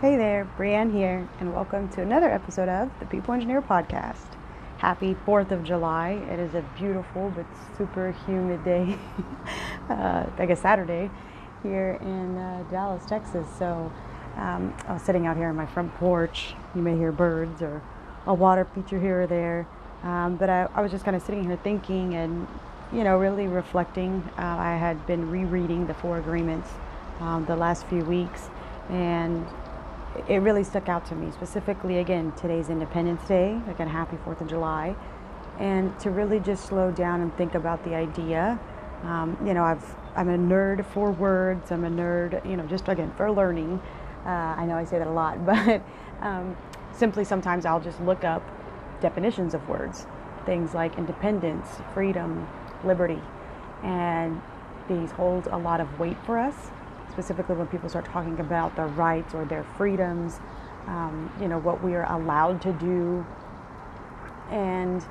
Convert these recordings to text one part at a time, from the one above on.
Hey there, Brianne here, and welcome to another episode of the People Engineer Podcast. Happy 4th of July. It is a beautiful but super humid day, uh, I guess Saturday, here in uh, Dallas, Texas. So um, I was sitting out here on my front porch. You may hear birds or a water feature here or there. Um, but I, I, was just kind of sitting here thinking and, you know, really reflecting. Uh, I had been rereading the Four Agreements um, the last few weeks, and it really stuck out to me. Specifically, again, today's Independence Day. Again, happy 4th of July. And to really just slow down and think about the idea. Um, you know, I've, I'm a nerd for words. I'm a nerd, you know, just again for learning. Uh, I know I say that a lot, but um, simply sometimes I'll just look up definitions of words, things like independence, freedom, liberty, and these hold a lot of weight for us, specifically when people start talking about their rights or their freedoms, um, you know, what we are allowed to do. And,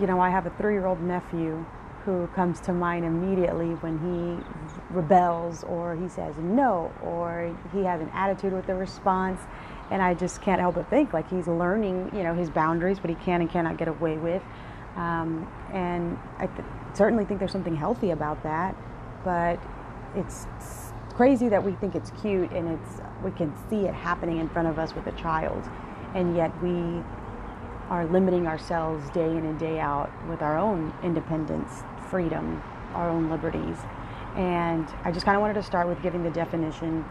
you know, I have a three year old nephew who comes to mind immediately when he rebels or he says no or he has an attitude with the response and I just can't help but think like he's learning, you know, his boundaries, what he can and cannot get away with. Um, and I th- certainly think there's something healthy about that, but it's crazy that we think it's cute and it's we can see it happening in front of us with a child, and yet we are limiting ourselves day in and day out with our own independence, freedom, our own liberties. And I just kind of wanted to start with giving the definition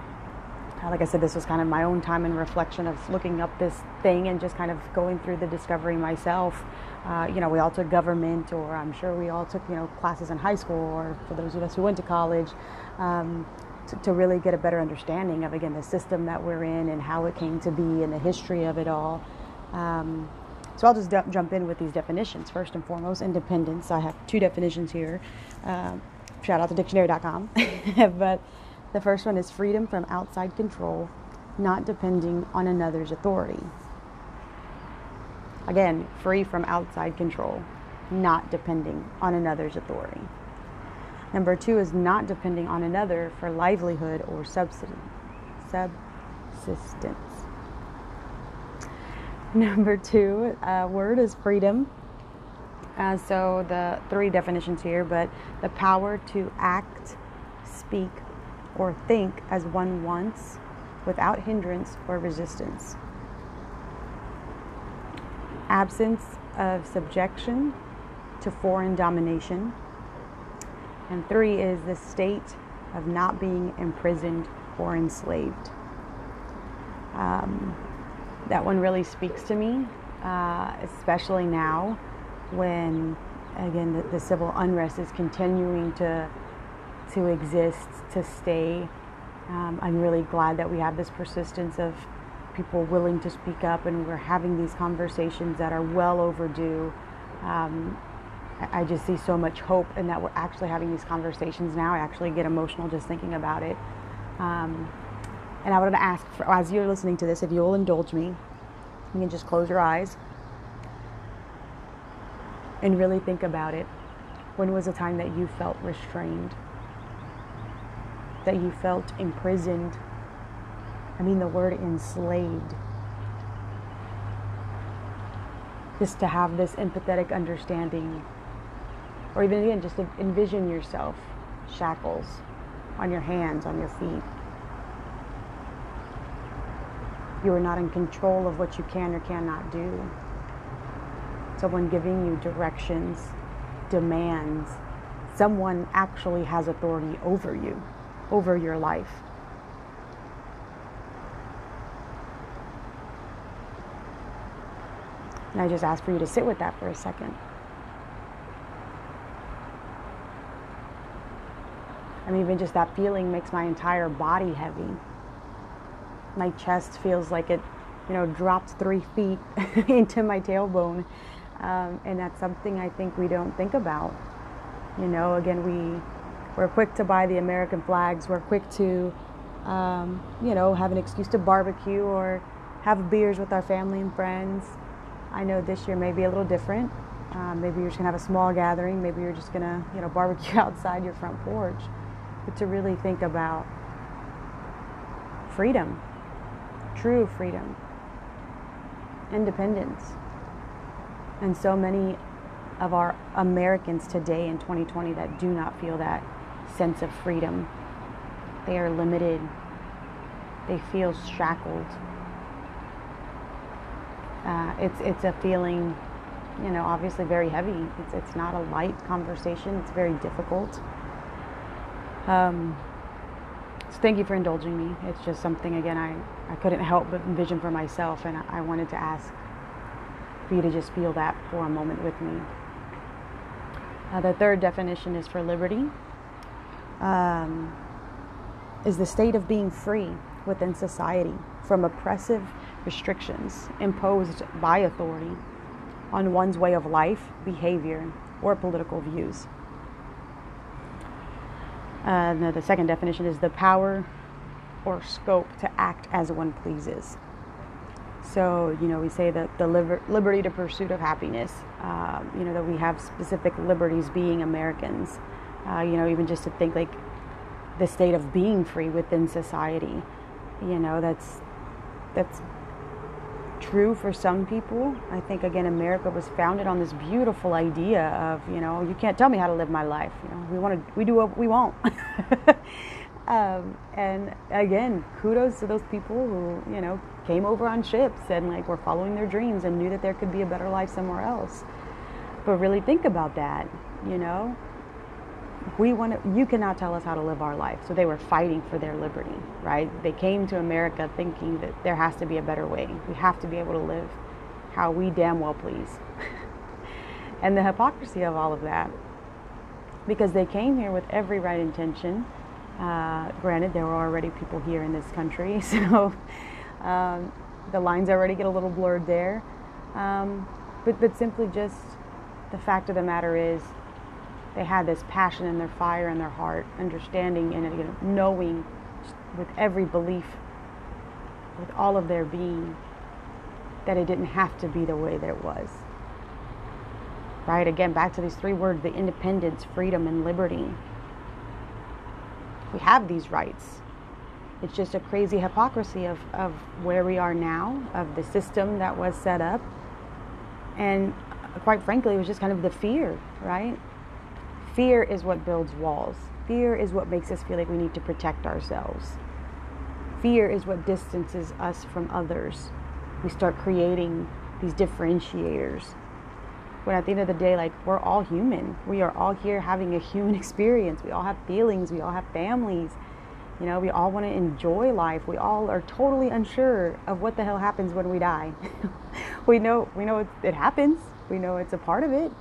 like I said, this was kind of my own time and reflection of looking up this thing and just kind of going through the discovery myself. Uh, you know, we all took government, or I'm sure we all took, you know, classes in high school, or for those of us who went to college, um, to, to, really get a better understanding of, again, the system that we're in and how it came to be and the history of it all. Um, so I'll just d- jump in with these definitions. First and foremost, independence. I have two definitions here. Um, shout out to dictionary.com. but the first one is freedom from outside control, not depending on another's authority. Again, free from outside control, not depending on another's authority. Number two is not depending on another for livelihood or subsistence. Number two uh, word is freedom. Uh, so the three definitions here, but the power to act, speak, or think as one wants without hindrance or resistance. Absence of subjection to foreign domination. And three is the state of not being imprisoned or enslaved. Um, that one really speaks to me, uh, especially now when, again, the, the civil unrest is continuing to to exist, to stay. Um, I'm really glad that we have this persistence of people willing to speak up and we're having these conversations that are well overdue. Um, I just see so much hope in that we're actually having these conversations now. I actually get emotional just thinking about it. Um, and I to ask, for, as you're listening to this, if you'll indulge me, you can just close your eyes and really think about it. When was a time that you felt restrained? that you felt imprisoned. I mean, the word enslaved. Just to have this empathetic understanding, or even again, just envision yourself shackles on your hands, on your feet. You are not in control of what you can or cannot do. Someone giving you directions, demands, someone actually has authority over you over your life. And I just ask for you to sit with that for a second. Mean, even just that feeling makes my entire body heavy. My chest feels like it, you know, drops three feet into my tailbone. Um, and that's something I think we don't think about. You know, again, we we're quick to buy the American flags. We're quick to, um, you know, have an excuse to barbecue or have beers with our family and friends. I know this year may be a little different. Um, maybe you're just gonna have a small gathering. Maybe you're just gonna, you know, barbecue outside your front porch. But to really think about freedom true freedom, independence. And so many of our Americans today in 2020 that do not feel that sense of freedom. They are limited. They feel shackled. Uh, it's it's a feeling, you know, obviously very heavy. It's it's not a light conversation. It's very difficult. Um, so thank you for indulging me. It's just something again I I couldn't help but envision for myself, and I, wanted to ask for you to just feel that for a moment with me. Uh, the third definition is for liberty. Um, is the state of being free within society from oppressive restrictions imposed by authority on one's way of life, behavior, or political views. Uh, the second definition is the power or scope to act as one pleases. So, you know, we say that the liber- liberty to pursuit of happiness, um, you know, that we have specific liberties being Americans. Uh, you know, even just to think like the state of being free within society, you know, that's that's true for some people. I think again, America was founded on this beautiful idea of, you know, you can't tell me how to live my life. You know, we want to, we do what we want. um, and again, kudos to those people who, you know, came over on ships and like were following their dreams and knew that there could be a better life somewhere else. But really think about that, you know. We want to, you cannot tell us how to live our life. So they were fighting for their liberty, right? They came to America thinking that there has to be a better way. We have to be able to live how we damn well please. and the hypocrisy of all of that, because they came here with every right intention. Uh, granted, there were already people here in this country, so um, the lines already get a little blurred there. Um, but, but simply just the fact of the matter is, they had this passion and their fire in their heart, understanding and you know, knowing with every belief, with all of their being, that it didn't have to be the way that it was. Right? Again, back to these three words the independence, freedom, and liberty. We have these rights it's just a crazy hypocrisy of, of where we are now, of the system that was set up. And quite frankly, it was just kind of the fear, right? Fear is what builds walls. Fear is what makes us feel like we need to protect ourselves. Fear is what distances us from others. We start creating these differentiators. When at the end of the day, like we're all human. We are all here having a human experience. We all have feelings. We all have families you know, we all want to enjoy life. We all are totally unsure of what the hell happens when we die. we know we know it, it happens. We know it's a part of it.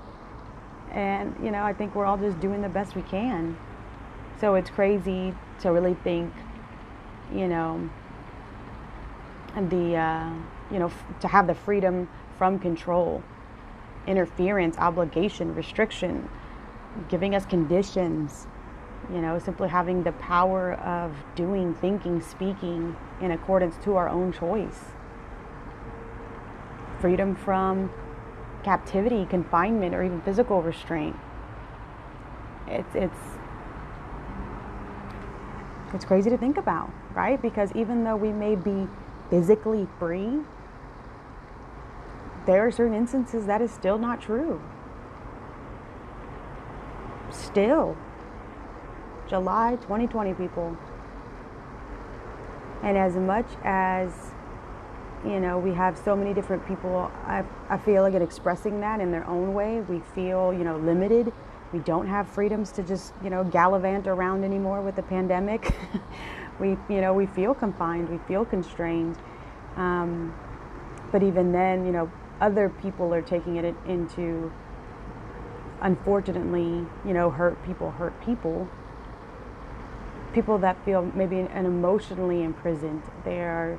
And, you know, I think we're all just doing the best we can. So it's crazy to really think, you know, the, uh, you know, f- to have the freedom from control, interference, obligation, restriction, giving us conditions, you know, simply having the power of doing, thinking, speaking in accordance to our own choice. Freedom from captivity, confinement, or even physical restraint. It's it's it's crazy to think about, right? Because even though we may be physically free, there are certain instances that is still not true. Still, July 2020, people. And as much as, you know, we have so many different people, I, I feel like in expressing that in their own way. We feel, you know, limited. We don't have freedoms to just, you know, gallivant around anymore with the pandemic. we, you know, we feel confined, we feel constrained. Um, but even then, you know, other people are taking it into, unfortunately, you know, hurt people hurt people people that feel maybe an emotionally imprisoned. They are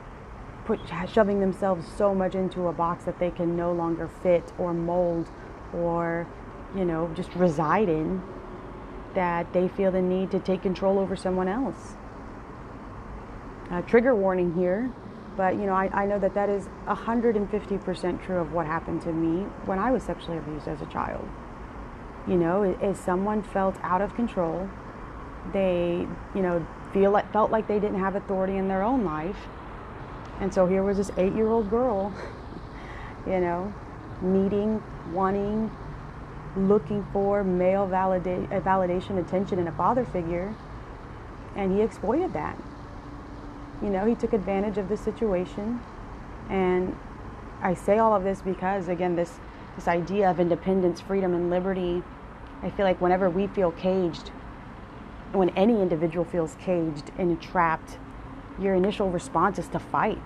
put, shoving themselves so much into a box that they can no longer fit or mold or, you know, just reside in that they feel the need to take control over someone else. Trigger warning here, but you know, I, I know that that is 150% true of what happened to me when I was sexually abused as a child. You know, as someone felt out of control, they, you know, feel like, felt like they didn't have authority in their own life. And so here was this eight year old girl, you know, needing, wanting, looking for male valida- validation, attention, and a father figure. And he exploited that. You know, he took advantage of the situation. And I say all of this because, again, this, this idea of independence, freedom, and liberty, I feel like whenever we feel caged, when any individual feels caged and trapped, your initial response is to fight.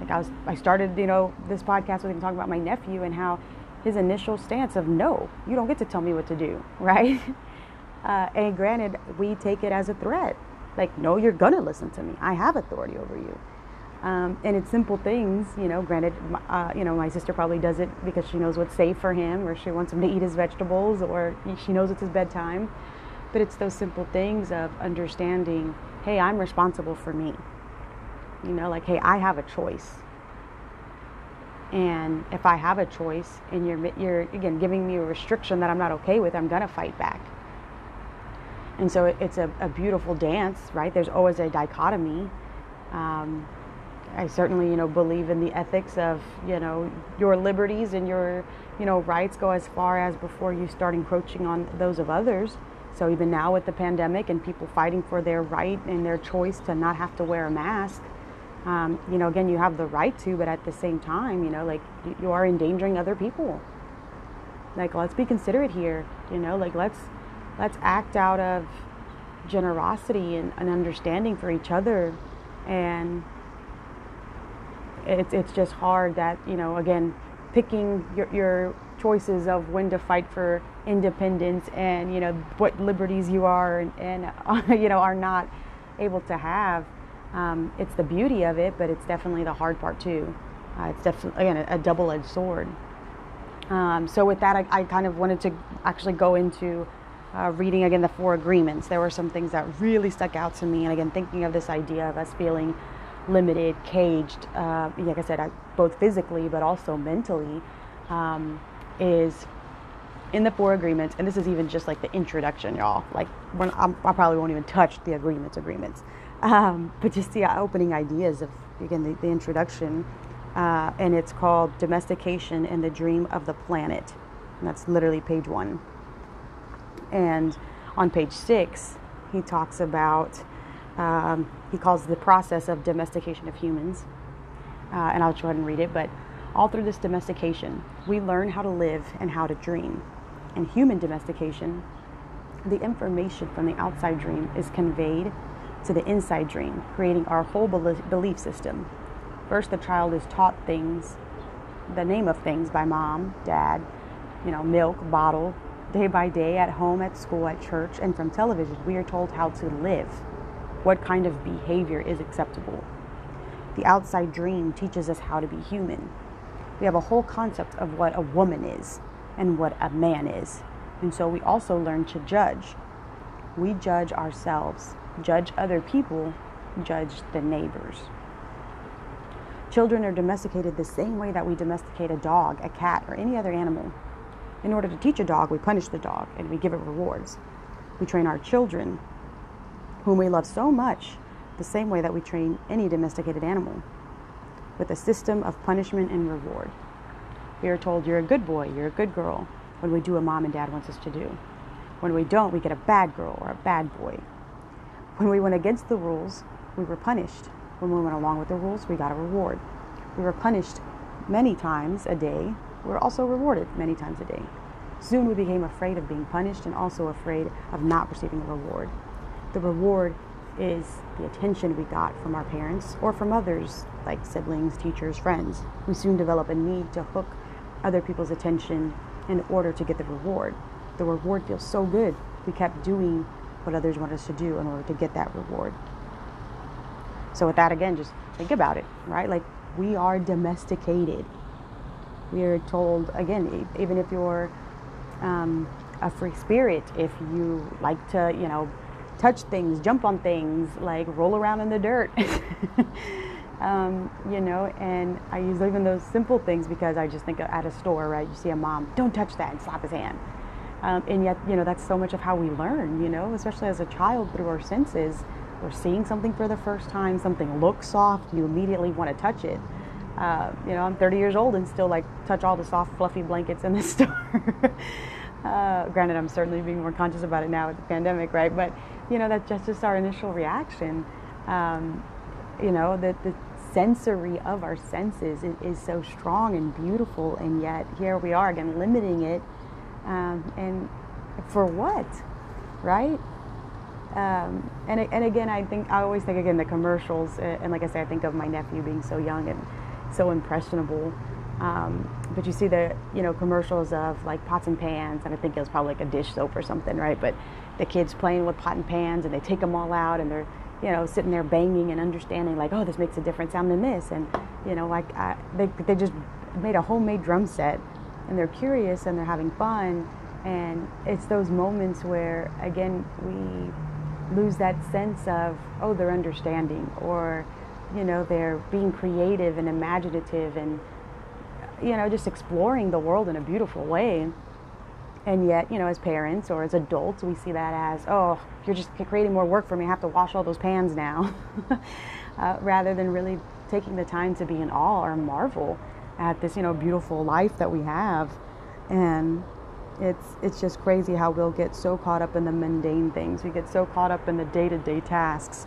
Like I was, I started, you know, this podcast with him talking about my nephew and how his initial stance of no, you don't get to tell me what to do, right? Uh, and granted, we take it as a threat. Like, no, you're gonna listen to me. I have authority over you. Um, and it's simple things, you know. Granted, uh, you know, my sister probably does it because she knows what's safe for him, or she wants him to eat his vegetables, or she knows it's his bedtime. But it's those simple things of understanding, hey, I'm responsible for me. You know, like, hey, I have a choice. And if I have a choice and you're, you're again giving me a restriction that I'm not okay with, I'm going to fight back. And so it's a, a, beautiful dance, right? There's always a dichotomy. Um, I certainly, you know, believe in the ethics of, you know, your liberties and your, you know, rights go as far as before you start encroaching on those of others. So even now with the pandemic and people fighting for their right and their choice to not have to wear a mask, um, you know, again, you have the right to, but at the same time, you know, like you are endangering other people. Like, let's be considerate here, you know, like let's let's act out of generosity and, and understanding for each other. And it's it's just hard that you know, again, picking your your choices of when to fight for independence and you know what liberties you are and, and you know are not able to have. Um, it's the beauty of it, but it's definitely the hard part too. Uh, it's definitely again a, a double-edged sword. Um, so with that, I, I, kind of wanted to actually go into uh, reading again the four agreements. There were some things that really stuck out to me, and again thinking of this idea of us feeling limited, caged. Uh, like I said, I, both physically but also mentally. Um, is in the four agreements, and this is even just like the introduction, y'all. Like, i probably won't even touch the agreements, agreements, um, but just the opening ideas of again the, the introduction, uh, and it's called "Domestication and the Dream of the Planet," and that's literally page one. And on page six, he talks about um, he calls the process of domestication of humans, uh, and I'll go ahead and read it, but all through this domestication, we learn how to live and how to dream. In human domestication, the information from the outside dream is conveyed to the inside dream, creating our whole belief system. First, the child is taught things, the name of things by mom, dad, you know, milk, bottle, day by day, at home, at school, at church, and from television, we are told how to live, what kind of behavior is acceptable. The outside dream teaches us how to be human, we have a whole concept of what a woman is and what a man is. And so we also learn to judge. We judge ourselves, judge other people, judge the neighbors. Children are domesticated the same way that we domesticate a dog, a cat, or any other animal. In order to teach a dog, we punish the dog and we give it rewards. We train our children, whom we love so much, the same way that we train any domesticated animal with a system of punishment and reward. We are told, You're a good boy, you're a good girl, when we do what mom and dad wants us to do. When we don't, we get a bad girl or a bad boy. When we went against the rules, we were punished. When we went along with the rules, we got a reward. We were punished many times a day. We were also rewarded many times a day. Soon we became afraid of being punished and also afraid of not receiving a reward. The reward is the attention we got from our parents or from others like siblings, teachers, friends. We soon develop a need to hook other people's attention in order to get the reward. The reward feels so good, we kept doing what others want us to do in order to get that reward. So, with that, again, just think about it, right? Like, we are domesticated. We are told, again, even if you're um, a free spirit, if you like to, you know, touch things, jump on things, like roll around in the dirt. um, you know, and I use even those simple things because I just think at a store, right? You see a mom, don't touch that, and slap his hand. Um, and yet, you know, that's so much of how we learn, you know, especially as a child through our senses. We're seeing something for the first time, something looks soft, you immediately want to touch it. Uh, you know, I'm 30 years old and still like touch all the soft, fluffy blankets in the store. uh, granted, I'm certainly being more conscious about it now with the pandemic, right? But you know, that's just our initial reaction. Um, you know, the, the sensory of our senses is, is, so strong and beautiful, and yet here we are again limiting it. Um, and for what, right? Um, and, and again, I think I always think again the commercials, and like I say, I think of my nephew being so young and so impressionable. Um, but you see the you know commercials of like pots and pans, and I think it was probably like a dish soap or something, right? But the kids playing with pot and pans, and they take them all out, and they're you know sitting there banging and understanding like, oh, this makes a different sound than this, and you know like I, they they just made a homemade drum set, and they're curious and they're having fun, and it's those moments where again we lose that sense of oh they're understanding or you know they're being creative and imaginative and you know just exploring the world in a beautiful way. And yet you know as parents or as adults we see that as oh you're just creating more work for me. I have to wash all those pans now. Uh, rather than really taking the time to be in awe or marvel at this you know beautiful life that we have and it's it's just crazy how we'll get so caught up in the mundane things we get so caught up in the day-to-day tasks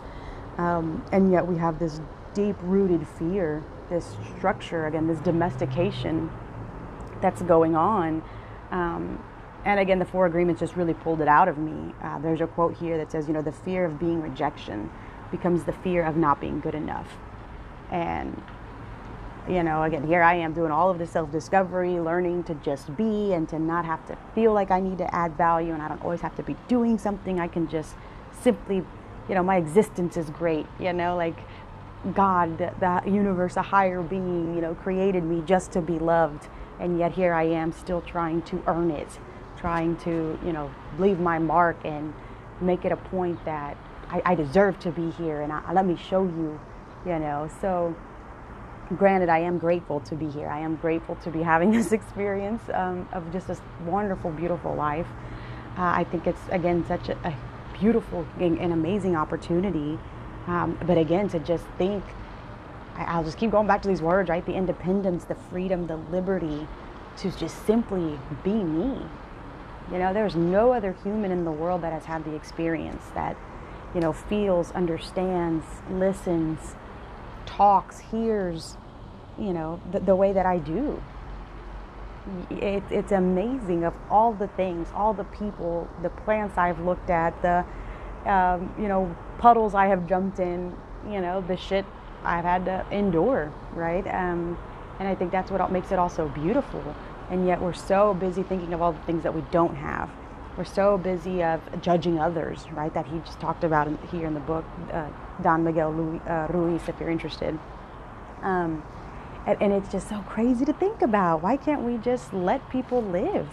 um, and yet we have this deep rooted fear, this structure, again, this domestication that's going on. Um, and again, the four agreements just really pulled it out of me. Uh, there's a quote here that says, you know, the fear of being rejection becomes the fear of not being good enough. And, you know, again, here I am doing all of the self discovery, learning to just be and to not have to feel like I need to add value and I don't always have to be doing something. I can just simply you know, my existence is great, you know, like God, the, the universe, a higher being, you know, created me just to be loved. And yet here I am still trying to earn it, trying to, you know, leave my mark and make it a point that I, I deserve to be here and I, let me show you, you know. So, granted, I am grateful to be here. I am grateful to be having this experience um, of just this wonderful, beautiful life. Uh, I think it's, again, such a, a beautiful and amazing opportunity. Um, but again, to just think, I'll just keep going back to these words, right? The independence, the freedom, the liberty to just simply be me. You know, there's no other human in the world that has had the experience that, you know, feels, understands, listens, talks, hears, you know, the, the way that I do. It, it's amazing of all the things, all the people, the plants I've looked at, the um, you know puddles I have jumped in, you know the shit I've had to endure, right? Um, and I think that's what makes it all so beautiful. And yet we're so busy thinking of all the things that we don't have. We're so busy of judging others, right? That he just talked about in, here in the book, uh, Don Miguel Ruiz, uh, Ruiz, if you're interested. Um, and, and it's just so crazy to think about. Why can't we just let people live?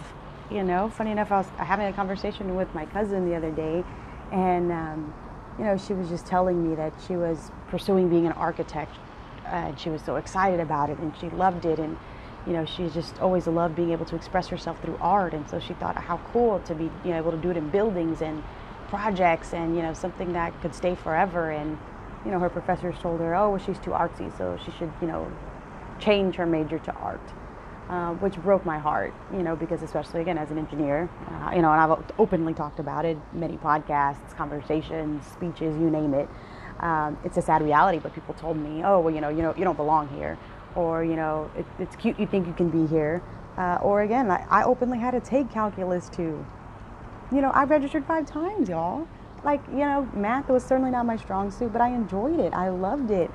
You know, funny enough, I was having a conversation with my cousin the other day, and um, you know, she was just telling me that she was pursuing being an architect, and she was so excited about it, and she loved it, and you know, she just always loved being able to express herself through art, and so she thought how cool to be you know able to do it in buildings and projects, and you know, something that could stay forever, and you know, her professors told her, oh, well, she's too artsy, so she should you know change her major to art. Uh, which broke my heart, you know, because especially again as an engineer, uh, you know, and I've openly talked about it, many podcasts, conversations, speeches, you name it. Um, it's a sad reality, but people told me, oh, well, you know, you know, you don't belong here, or you know, it, it's cute you think you can be here, uh, or again, I, I openly had to take calculus too. You know, I registered five times, y'all. Like, you know, math was certainly not my strong suit, but I enjoyed it. I loved it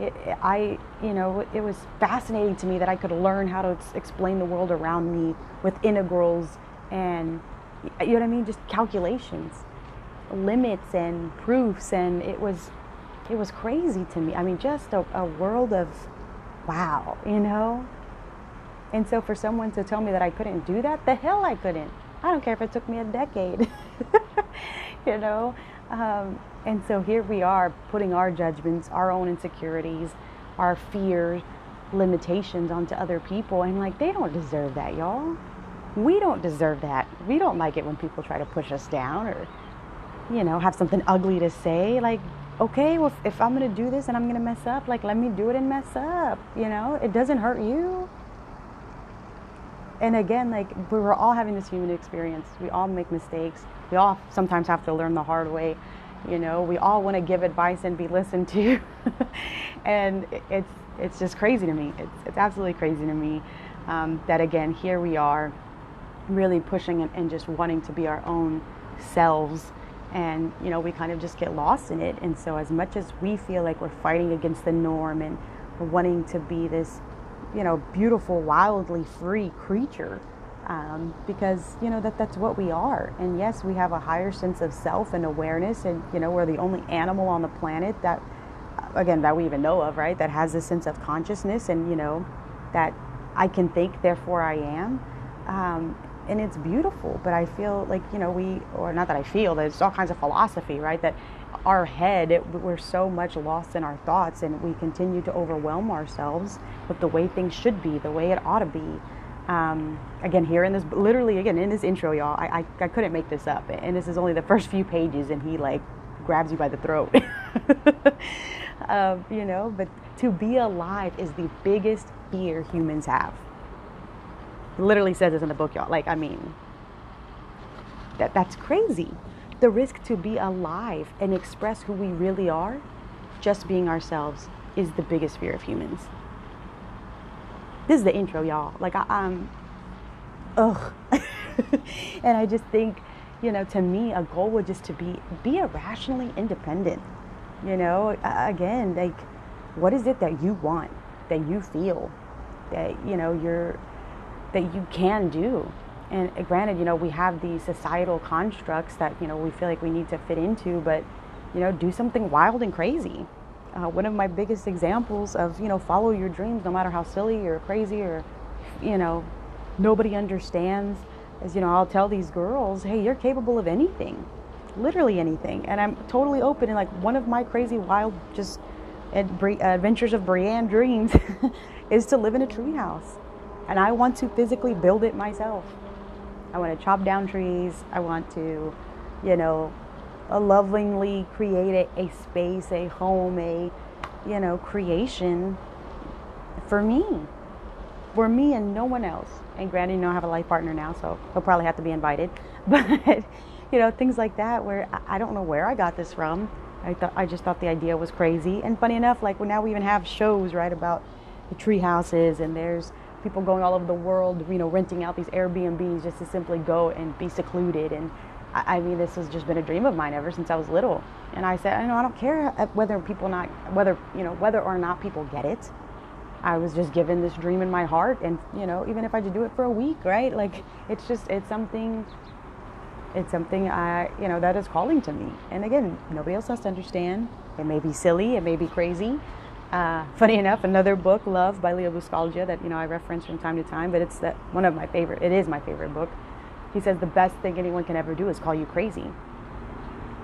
it, I, you know, it was fascinating to me that I could learn how to explain the world around me with integrals and, you know what I mean, just calculations, limits and proofs, and it was, it was crazy to me. I mean, just a, a world of, wow, you know. And so for someone to tell me that I couldn't do that, the hell I couldn't. I don't care if it took me a decade, you know. Um, and so here we are putting our judgments, our own insecurities, our fears, limitations onto other people. And like, they don't deserve that, y'all. We don't deserve that. We don't like it when people try to push us down or, you know, have something ugly to say. Like, okay, well, if, I'm going to do this and I'm going to mess up, like, let me do it and mess up. You know, it doesn't hurt you. And again, like, we're all having this human experience. We all make mistakes. We all sometimes have to learn the hard way. You know, we all want to give advice and be listened to. and it's, it's just crazy to me. It's, it's absolutely crazy to me um, that, again, here we are really pushing and, and just wanting to be our own selves and you know we kind of just get lost in it. And so as much as we feel like we're fighting against the norm and wanting to be this you know beautiful wildly free creature um, because you know that that's what we are. And yes we have a higher sense of self and awareness and you know we're the only animal on the planet that again that we even know of right that has a sense of consciousness and you know that i can think therefore i am. Um, and it's beautiful but i feel like you know we or not that i feel there's all kinds of philosophy right that our head it, we're so much lost in our thoughts and we continue to overwhelm ourselves with the way things should be the way it ought to be. Um, again here in this literally again in this intro y'all I, I, I couldn't make this up and this is only the first few pages and he like grabs you by the throat. Um, you know but to be alive is the biggest fear humans have literally says this in the book, y'all. Like, I mean, that that's crazy. The risk to be alive and express who we really are, just being ourselves, is the biggest fear of humans. This is the intro, y'all. Like, I, um, ugh. and I just think, you know, to me, a goal would just to be be irrationally independent. You know, again, like, what is it that you want, that you feel, that you know you're that you can do. And granted, you know, we have these societal constructs that, you know, we feel like we need to fit into, but, you know, do something wild and crazy. Uh, one of my biggest examples of, you know, follow your dreams no matter how silly or crazy or, you know, nobody understands is, you know, I'll tell these girls, hey, you're capable of anything, literally anything. And I'm totally open. And like one of my crazy, wild, just adventures of Brianne dreams is to live in a treehouse and I want to physically build it myself. I want to chop down trees. I want to, you know, lovingly create a, a space, a home, a, you know, creation for me. For me and no one else. And granted, you know, I have a life partner now, so he'll probably have to be invited. But, you know, things like that where I don't know where I got this from. I I just thought the idea was crazy. And funny enough, like well, now we even have shows, right, about the tree houses and there's people going all over the world, you know, renting out these Airbnbs just to simply go and be secluded. And I, I mean, this has just been a dream of mine ever since I was little. And I said, I know I don't care uh, whether people not whether you know whether or not people get it. I was just given this dream in my heart, and you know, even if I to do it for a week, right? Like, it's just it's something. It's something I, you know, that is calling to me. And again, nobody else has to understand. It may be silly, it may be crazy, uh, funny enough, another book, Love by Leo Buscaglia, that you know I reference from time to time, but it's that one of my favorite. It is my favorite book. He says the best thing anyone can ever do is call you crazy,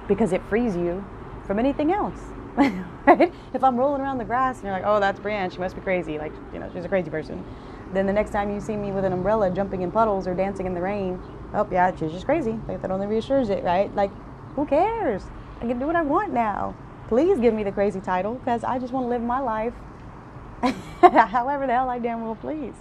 because it frees you from anything else. right? If I'm rolling around the grass and you're like, "Oh, that's Brianne. She must be crazy. Like, you know, she's a crazy person." Then the next time you see me with an umbrella jumping in puddles or dancing in the rain, oh yeah, she's just crazy. Like, that only reassures it, right? Like, who cares? I can do what I want now please give me the crazy title because I just want to live my life however the hell I damn well please.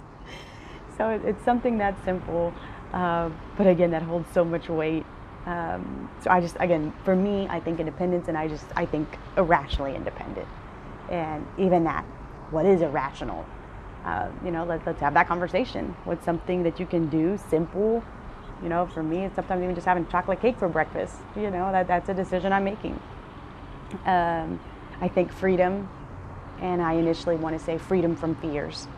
So it's something that simple, uh, but again, that holds so much weight. Um, so I just, again, for me, I think independence, and I just, I think irrationally independent. And even that, what is irrational? Uh, you know, let, let's have that conversation. What's something that you can do, simple? You know, for me, it's sometimes even just having chocolate cake for breakfast. You know, that, that's a decision I'm making. Um, I think freedom, and I initially want to say freedom from fears.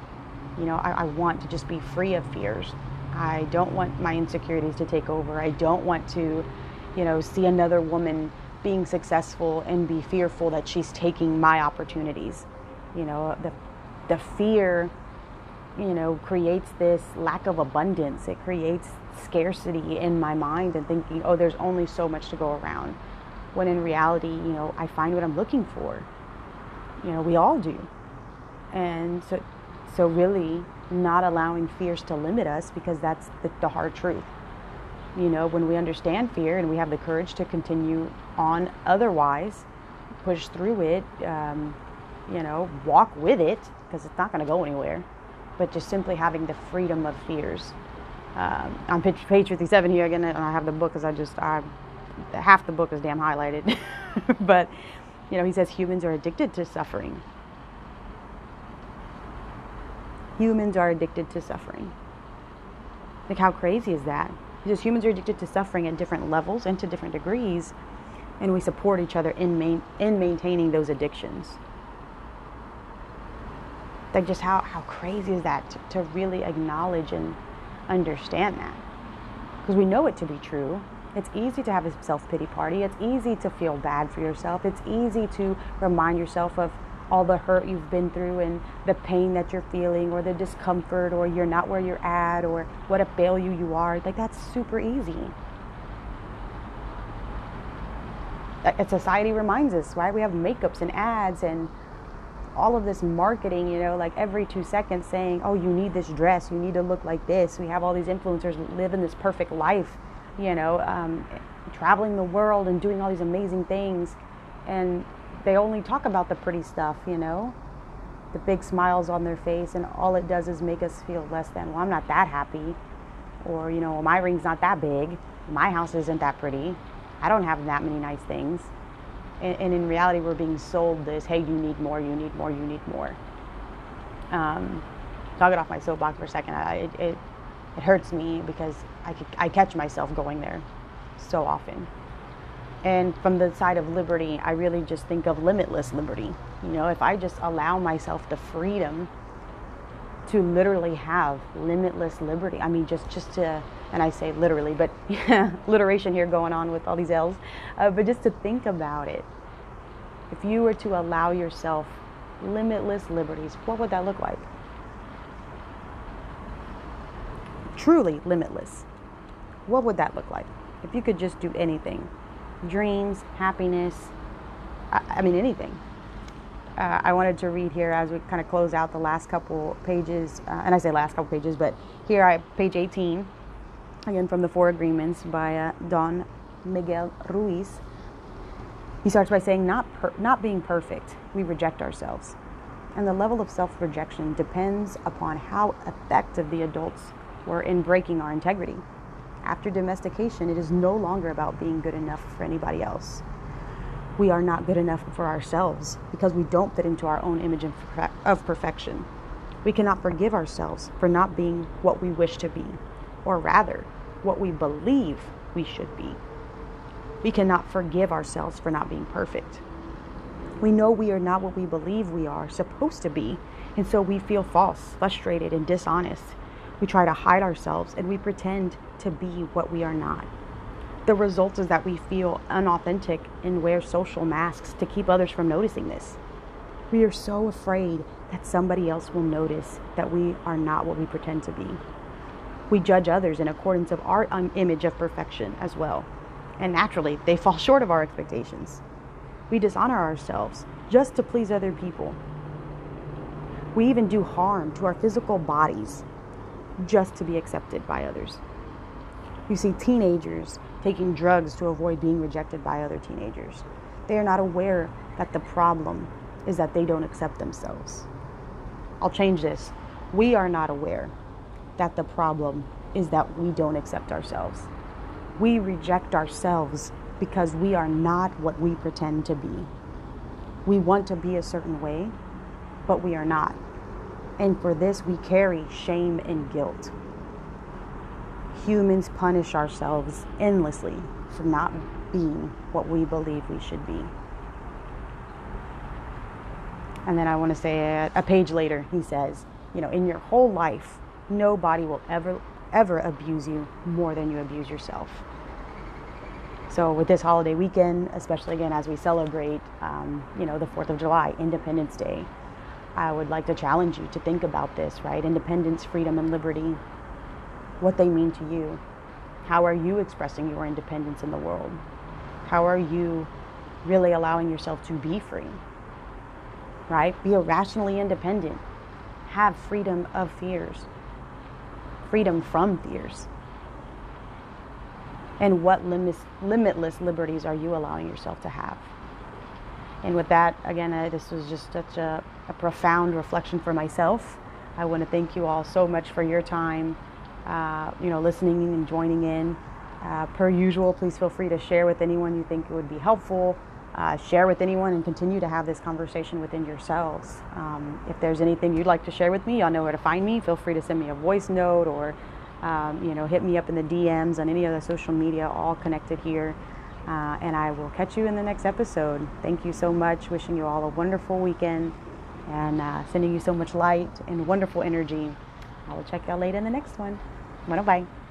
You know, I, I want to just be free of fears. I don't want my insecurities to take over. I don't want to, you know, see another woman being successful and be fearful that she's taking my opportunities. You know, the the fear, you know, creates this lack of abundance. It creates scarcity in my mind and thinking, oh, there's only so much to go around when in reality, you know, I find what I'm looking for. You know, we all do. And so, so really not allowing fears to limit us because that's the, the hard truth. You know, when we understand fear and we have the courage to continue on otherwise, push through it, um, you know, walk with it because it's not going to go anywhere. But just simply having the freedom of fears. Um, on page, page 57 here again, and I have the book because I just, I, half the book is damn highlighted. but, you know, he says humans are addicted to suffering. Humans are addicted to suffering. Like, how crazy is that? Because humans are addicted to suffering at different levels and to different degrees, and we support each other in, main, in maintaining those addictions. Like, just how, how crazy is that to, to really acknowledge and understand that? Because we know it to be true. It's easy to have a self pity party. It's easy to feel bad for yourself. It's easy to remind yourself of all the hurt you've been through and the pain that you're feeling or the discomfort or you're not where you're at or what a failure you are. Like that's super easy. Society reminds us, right? We have makeups and ads and all of this marketing, you know, like every two seconds saying, oh, you need this dress, you need to look like this. We have all these influencers living this perfect life, you know, um, traveling the world and doing all these amazing things. And they only talk about the pretty stuff, you know, the big smiles on their face, and all it does is make us feel less than. Well, I'm not that happy, or you know, well, my ring's not that big, my house isn't that pretty, I don't have that many nice things. And, and in reality, we're being sold this: hey, you need more, you need more, you need more. Um, so I'll get off my soapbox for a second. I, it, it, it hurts me because I, I catch myself going there so often. And from the side of liberty, I really just think of limitless liberty. You know, if I just allow myself the freedom to literally have limitless liberty. I mean, just just to, and I say literally, but yeah, here going on with all these L's. Uh, but just to think about it, if you were to allow yourself limitless liberties, what would that look like? Truly limitless. What would that look like? If you could just do anything, dreams, happiness, I, I mean, anything. Uh, I wanted to read here as we kind of close out the last couple pages, uh, and I say last couple pages, but here I page 18, again from the Four Agreements by uh, Don Miguel Ruiz. He starts by saying, not, per- not being perfect, we reject ourselves. And the level of self rejection depends upon how effective the adults were in breaking our integrity. After domestication, it is no longer about being good enough for anybody else. We are not good enough for ourselves because we don't fit into our own image of perfection. We cannot forgive ourselves for not being what we wish to be, or rather, what we believe we should be. We cannot forgive ourselves for not being perfect. We know we are not what we believe we are supposed to be, and so we feel false, frustrated, and dishonest. We try to hide ourselves and we pretend to be what we are not. The result is that we feel unauthentic and wear social masks to keep others from noticing this. We are so afraid that somebody else will notice that we are not what we pretend to be. We judge others in accordance of our um, image of perfection as well. And naturally, they fall short of our expectations. We dishonor ourselves just to please other people. We even do harm to our physical bodies just to be accepted by others. You see teenagers taking drugs to avoid being rejected by other teenagers. They are not aware that the problem is that they don't accept themselves. I'll change this. We are not aware that the problem is that we don't accept ourselves. We reject ourselves because we are not what we pretend to be. We want to be a certain way, but we are not. And for this, we carry shame and guilt. Humans punish ourselves endlessly for not being what we believe we should be. And then I want to say a, page later, he says, you know, in your whole life, nobody will ever, ever abuse you more than you abuse yourself. So with this holiday weekend, especially again as we celebrate, um, you know, the 4th of July, Independence Day, I would like to challenge you to think about this, right? Independence, freedom, and liberty, what they mean to you. How are you expressing your independence in the world? How are you really allowing yourself to be free? Right? Be irrationally independent. Have freedom of fears, freedom from fears. And what limitless liberties are you allowing yourself to have? And with that, again, this was just such a, a, profound reflection for myself. I want to thank you all so much for your time, uh, you know, listening and joining in. Uh, per usual, please feel free to share with anyone you think it would be helpful. Uh, share with anyone and continue to have this conversation within yourselves. Um, if there's anything you'd like to share with me, y'all know where to find me. Feel free to send me a voice note or, um, you know, hit me up in the DMs on any other social media, all connected here. Uh, and I will catch you in the next episode. Thank you so much. Wishing you all a wonderful weekend and uh, sending you so much light and wonderful energy. I will check y'all later in the next one. Bueno, bye.